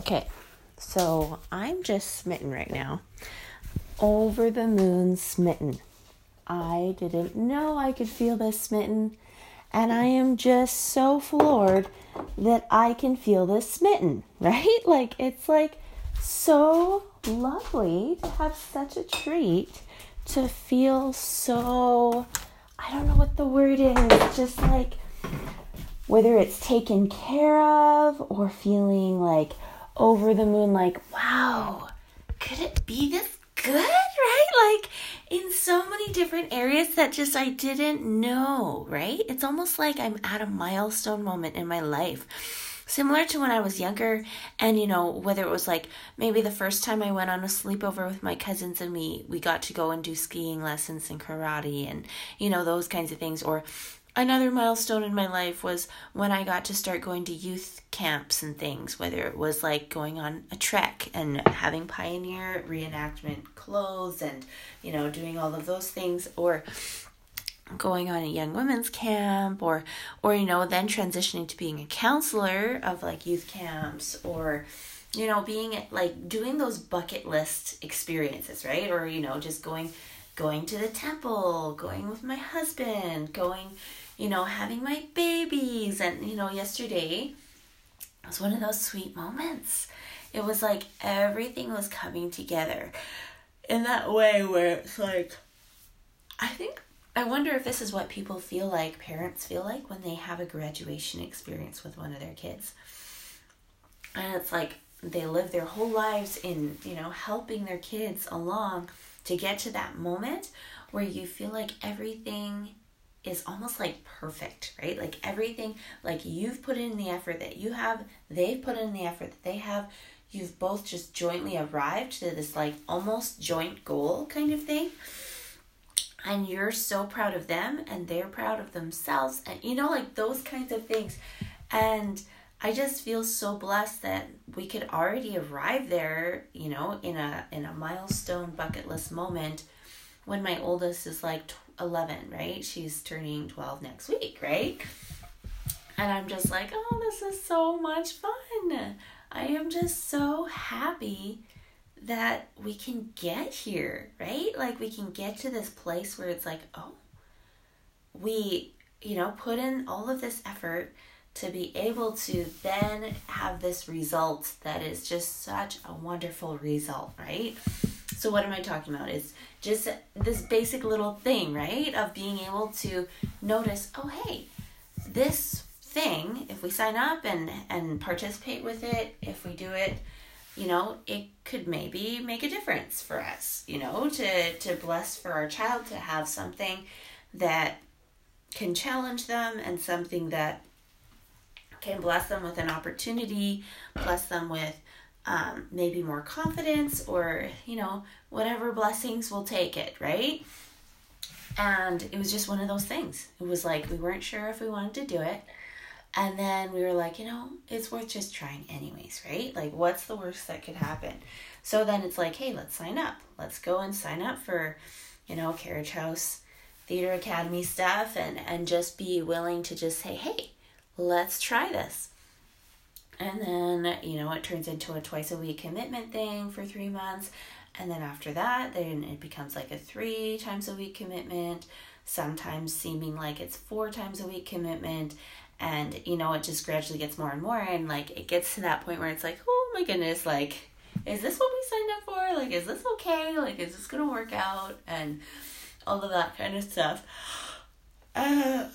Okay, so I'm just smitten right now. Over the moon smitten. I didn't know I could feel this smitten, and I am just so floored that I can feel this smitten, right? Like, it's like so lovely to have such a treat to feel so, I don't know what the word is, just like whether it's taken care of or feeling like over the moon, like, wow, could it be this good? Right? Like in so many different areas that just I didn't know, right? It's almost like I'm at a milestone moment in my life. Similar to when I was younger, and you know, whether it was like maybe the first time I went on a sleepover with my cousins and we we got to go and do skiing lessons and karate and you know, those kinds of things, or another milestone in my life was when I got to start going to youth camps and things, whether it was like going on a trek and having pioneer reenactment clothes and, you know, doing all of those things, or going on a young women's camp or or you know then transitioning to being a counselor of like youth camps or you know being like doing those bucket list experiences right? Or you know just going going to the temple going with my husband going you know, having my babies. And, you know, yesterday was one of those sweet moments. It was like everything was coming together in that way where it's like, I think, I wonder if this is what people feel like, parents feel like when they have a graduation experience with one of their kids. And it's like they live their whole lives in, you know, helping their kids along to get to that moment where you feel like everything is almost like perfect, right? Like everything, like you've put in the effort that you have, they've put in the effort that they have. You've both just jointly arrived to this like almost joint goal kind of thing. And you're so proud of them and they're proud of themselves and you know like those kinds of things. And I just feel so blessed that we could already arrive there, you know, in a in a milestone bucket list moment when my oldest is like 11, right? She's turning 12 next week, right? And I'm just like, oh, this is so much fun. I am just so happy that we can get here, right? Like we can get to this place where it's like, oh, we, you know, put in all of this effort to be able to then have this result that is just such a wonderful result, right? So what am I talking about? Is just this basic little thing, right? Of being able to notice, oh hey, this thing, if we sign up and and participate with it, if we do it, you know, it could maybe make a difference for us, you know, to to bless for our child to have something that can challenge them and something that can bless them with an opportunity, bless them with um, maybe more confidence or, you know, whatever blessings will take it, right? And it was just one of those things. It was like we weren't sure if we wanted to do it. And then we were like, you know, it's worth just trying anyways, right? Like, what's the worst that could happen? So then it's like, hey, let's sign up. Let's go and sign up for, you know, Carriage House Theater Academy stuff and, and just be willing to just say, hey, let's try this. And then, you know, it turns into a twice a week commitment thing for three months. And then after that, then it becomes like a three times a week commitment, sometimes seeming like it's four times a week commitment. And, you know, it just gradually gets more and more. And like it gets to that point where it's like, oh my goodness, like, is this what we signed up for? Like, is this okay? Like, is this to work out? And all of that kind of stuff. Uh,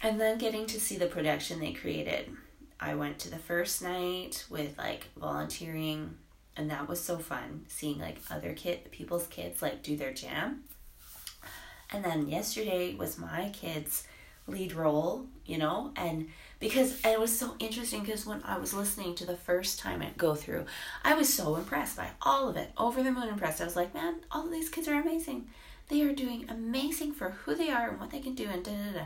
and then getting to see the production they created. I went to the first night with like volunteering and that was so fun seeing like other kid people's kids like do their jam. And then yesterday was my kids lead role, you know, and because and it was so interesting because when I was listening to the first time it go through, I was so impressed by all of it, over the moon impressed. I was like, man, all of these kids are amazing. They are doing amazing for who they are and what they can do and da da da.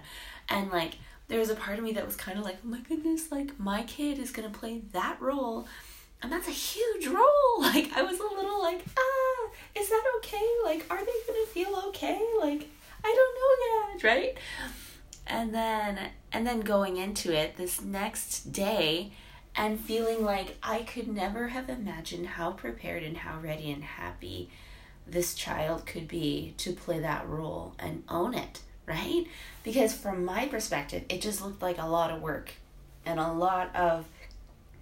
And like there was a part of me that was kind of like, oh my goodness, like my kid is gonna play that role, and that's a huge role. Like I was a little like, ah, is that okay? Like, are they gonna feel okay? Like, I don't know yet, right? And then and then going into it this next day and feeling like I could never have imagined how prepared and how ready and happy this child could be to play that role and own it, right? Because from my perspective, it just looked like a lot of work and a lot of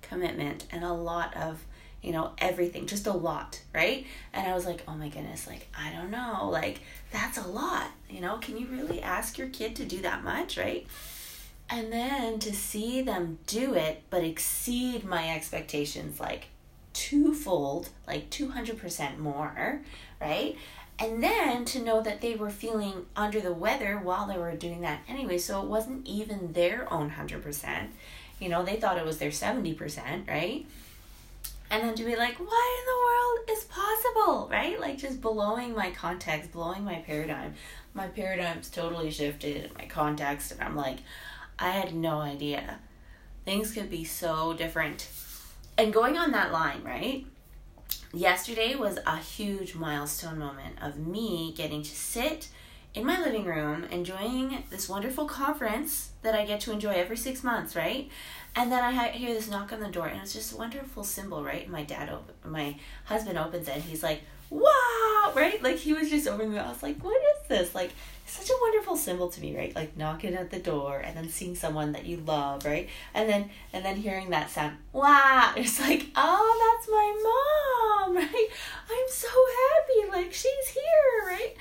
commitment and a lot of you know everything just a lot right? And i was like oh my goodness like i don't know like that's a lot you know? Can you really ask your kid to do that much right? And then to see them do it but exceed my expectations like twofold like 200% more right and then to know that they were feeling under the weather while they were doing that anyway so it wasn't even their own 100% you know they thought it was their 70% right and then to be like, what in the world is possible, right? Like just blowing my context, blowing my paradigm. My paradigm's totally shifted, my context, and I'm like, I had no idea. Things could be so different. And going on that line, right? Yesterday was a huge milestone moment of me getting to sit in my living room enjoying this wonderful conference that I get to enjoy every six months, right? And then I hear this knock on the door, and it's just a wonderful symbol, right? My dad, op- my husband opens it, and he's like, "Wow!" Right? Like he was just opening. I was like, "What is this?" Like such a wonderful symbol to me, right? Like knocking at the door and then seeing someone that you love, right? And then and then hearing that sound, "Wow!" It's like, "Oh, that's my mom!" Right? I'm so happy. Like she's here, right?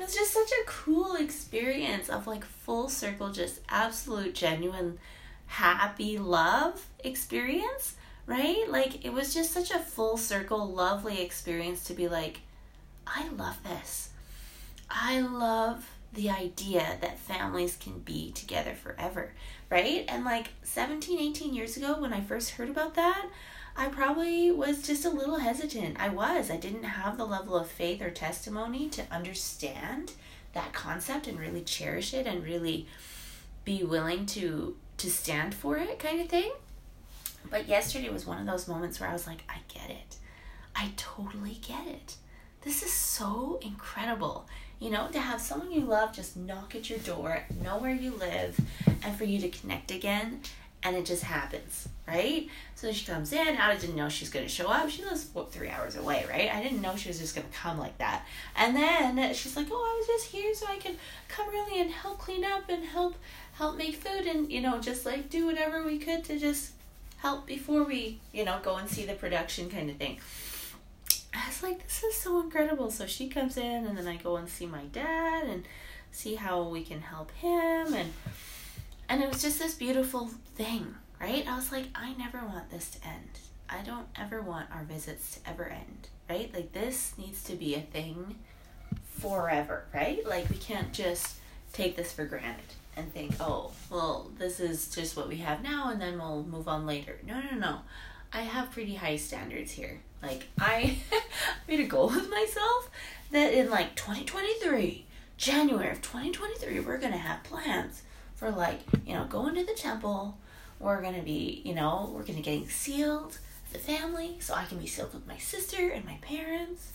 It's just such a cool experience of like full circle, just absolute genuine happy love experience, right? Like it was just such a full circle, lovely experience to be like, I love this. I love the idea that families can be together forever, right? And like 17, 18 years ago, when I first heard about that, I probably was just a little hesitant. I was. I didn't have the level of faith or testimony to understand that concept and really cherish it and really be willing to to stand for it kind of thing. But yesterday was one of those moments where I was like, I get it. I totally get it. This is so incredible. You know, to have someone you love just knock at your door, know where you live, and for you to connect again, and it just happens, right? So she comes in. I didn't know she's going to show up. She lives what, three hours away, right? I didn't know she was just going to come like that. And then she's like, "Oh, I was just here so I could come early and help clean up and help help make food and you know just like do whatever we could to just help before we you know go and see the production kind of thing. I was like this is so incredible. So she comes in and then i go and see my dad and see how we can help him and and it was just this beautiful thing right? I was like i never want this to end. I don't ever want our visits to ever end right? Like this needs to be a thing forever right? Like we can't just take this for granted and think, oh, well, this is just what we have now and then we'll move on later. No, no, no. I have pretty high standards here. Like, I made a goal with myself that in like 2023, January of 2023, we're going to have plans for like, you know, going to the temple. We're going to be, you know, we're going to getting sealed the family so I can be sealed with my sister and my parents.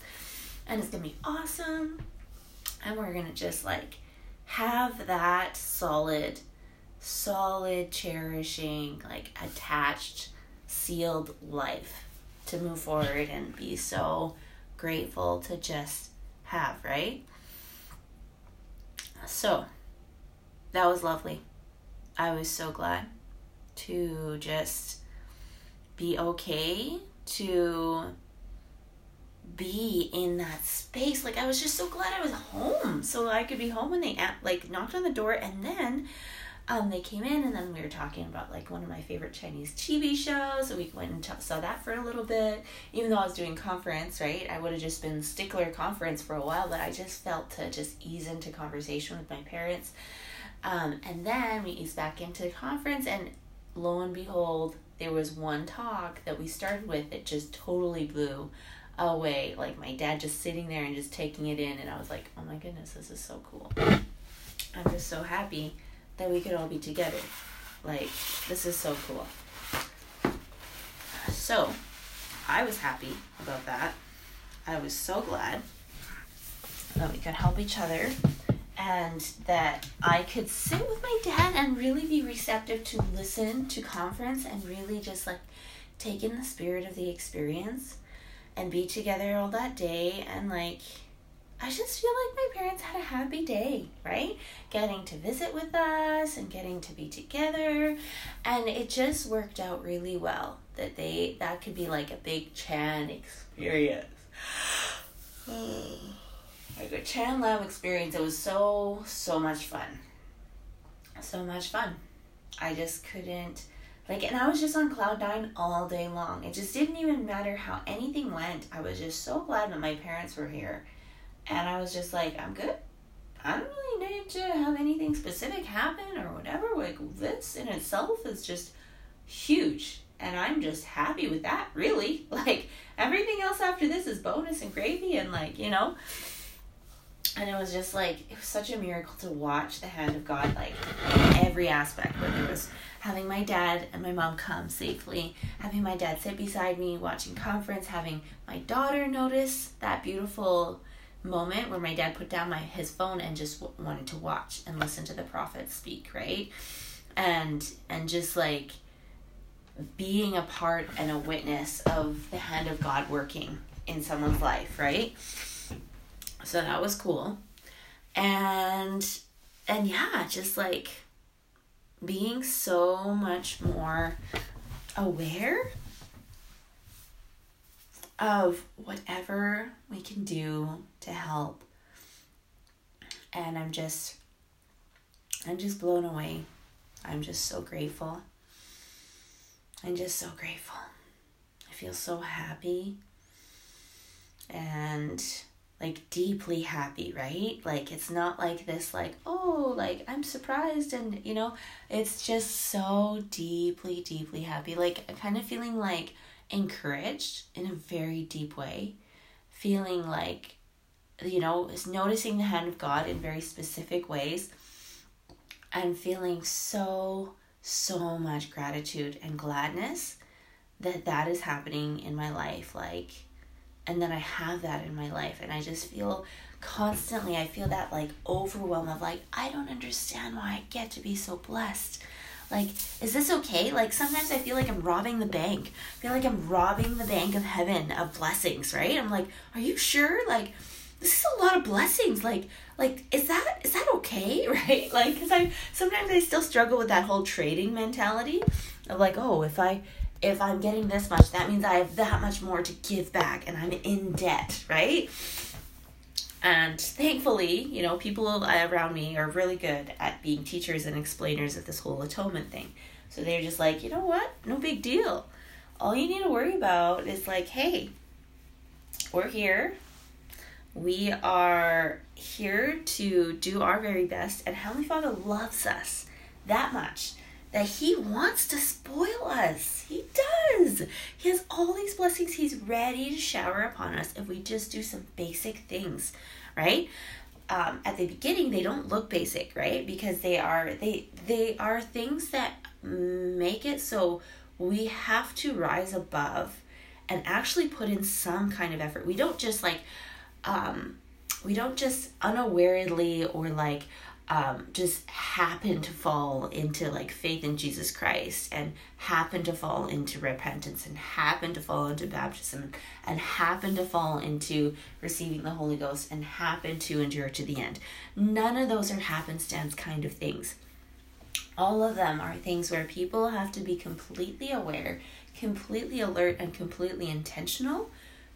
And it's going to be awesome. And we're going to just like have that solid, solid, cherishing, like attached, sealed life to move forward and be so grateful to just have, right? So that was lovely. I was so glad to just be okay to be in that space. Like I was just so glad I was home, so I could be home when they like knocked on the door, and then um, they came in, and then we were talking about like one of my favorite Chinese TV shows. So we went and t- saw that for a little bit. Even though I was doing conference, right? I would have just been stickler conference for a while, but I just felt to just ease into conversation with my parents. Um, and then we eased back into the conference, and lo and behold, there was one talk that we started with that just totally blew away. Like my dad just sitting there and just taking it in, and I was like, oh my goodness, this is so cool. I'm just so happy that we could all be together. Like, this is so cool. So, I was happy about that. I was so glad that we could help each other and that I could sit with my dad and really be receptive to listen to conference and really just like take in the spirit of the experience and be together all that day and like I just feel like my parents had a happy day, right? Getting to visit with us and getting to be together. And it just worked out really well that they that could be like a big Chan experience. like a Chan Lam experience. It was so so much fun. So much fun. I just couldn't like and I was just on cloud nine all day long. It just didn't even matter how anything went. I was just so glad that my parents were here and I was just like, I'm good. I don't really need to have anything specific happen or whatever. Like, this in itself is just huge. And I'm just happy with that, really. Like, everything else after this is bonus and gravy, and like, you know. And it was just like, it was such a miracle to watch the hand of God, like, in every aspect. Whether it was having my dad and my mom come safely, having my dad sit beside me watching conference, having my daughter notice that beautiful moment where my dad put down my his phone and just w- wanted to watch and listen to the prophet speak right? And and just like being a part and a witness of the hand of god working in someone's life right? So that was cool. And and yeah just like being so much more aware of whatever we can do to help. And I'm just I'm just blown away. I'm just so grateful. I'm just so grateful. I feel so happy and like deeply happy, right? Like it's not like this like, oh, like I'm surprised and you know, it's just so deeply deeply happy. Like kind of feeling like encouraged in a very deep way, feeling like, you know, is noticing the hand of God in very specific ways, and feeling so, so much gratitude and gladness that that is happening in my life. Like, and then I have that in my life, and I just feel constantly, I feel that like overwhelm of like, I don't understand why I get to be so blessed. Like is this okay? Like sometimes i feel like i'm robbing the bank. I feel like i'm robbing the bank of heaven of blessings right? I'm like are you sure? Like this is a lot of blessings. Like like is that is that okay? Right? Like because i sometimes i still struggle with that whole trading mentality of like oh if i if i'm getting this much that means i have that much more to give back and i'm in debt right and thankfully, you know, people around me are really good at being teachers and explainers of this whole atonement thing. So they're just like, you know what? No big deal. All you need to worry about is like, hey, we're here. We are here to do our very best, and Heavenly Father loves us that much that He wants to spoil us. He does. He has all these blessings He's ready to shower upon us if we just do some basic things, right? Um, at the beginning, they don't look basic, right? Because they are they they are things that make it so we have to rise above and actually put in some kind of effort. We don't just like um, we don't just unawarely or like um, just happen to fall into like faith in Jesus Christ and happen to fall into repentance and happen to fall into baptism and happen to fall into receiving the Holy Ghost and happen to endure to the end. None of those are happenstance kind of things. All of them are things where people have to be completely aware, completely alert, and completely intentional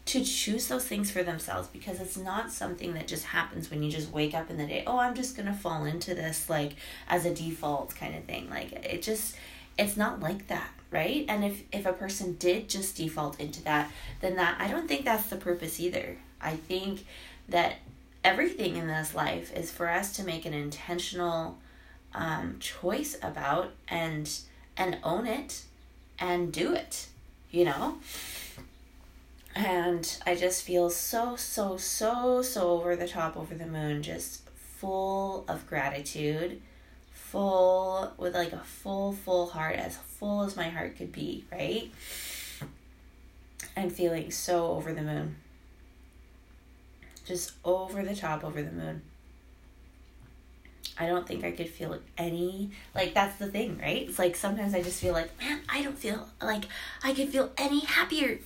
to choose those things for themselves because it's not something that just happens when you just wake up in the day oh i'm just gonna fall into this like as a default kind of thing. Like it just it's not like that right? And if if a person did just default into that then that i don't think that's the purpose either. I think that everything in this life is for us to make an intentional um, choice about and and own it and do it you know and I just feel so, so, so, so over the top, over the moon, just full of gratitude, full with like a full, full heart, as full as my heart could be, right? I'm feeling so over the moon. Just over the top, over the moon. I don't think I could feel any like that's the thing, right? It's like sometimes I just feel like, man, I don't feel like I could feel any happier.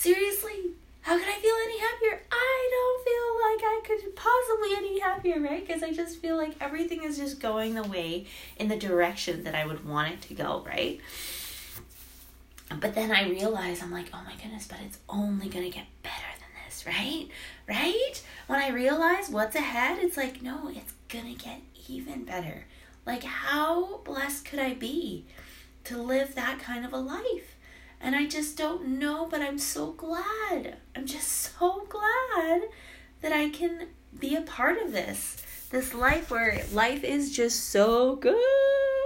Seriously, how can I feel any happier? I don't feel like I could possibly any happier, right? Because I just feel like everything is just going the way in the direction that I would want it to go, right? But then I realize I'm like, oh my goodness, but it's only gonna get better than this, right? Right? When I realize what's ahead, it's like, no, it's gonna get even better. Like, how blessed could I be to live that kind of a life? And I just don't know, but I'm so glad. I'm just so glad that I can be a part of this. This life where life is just so good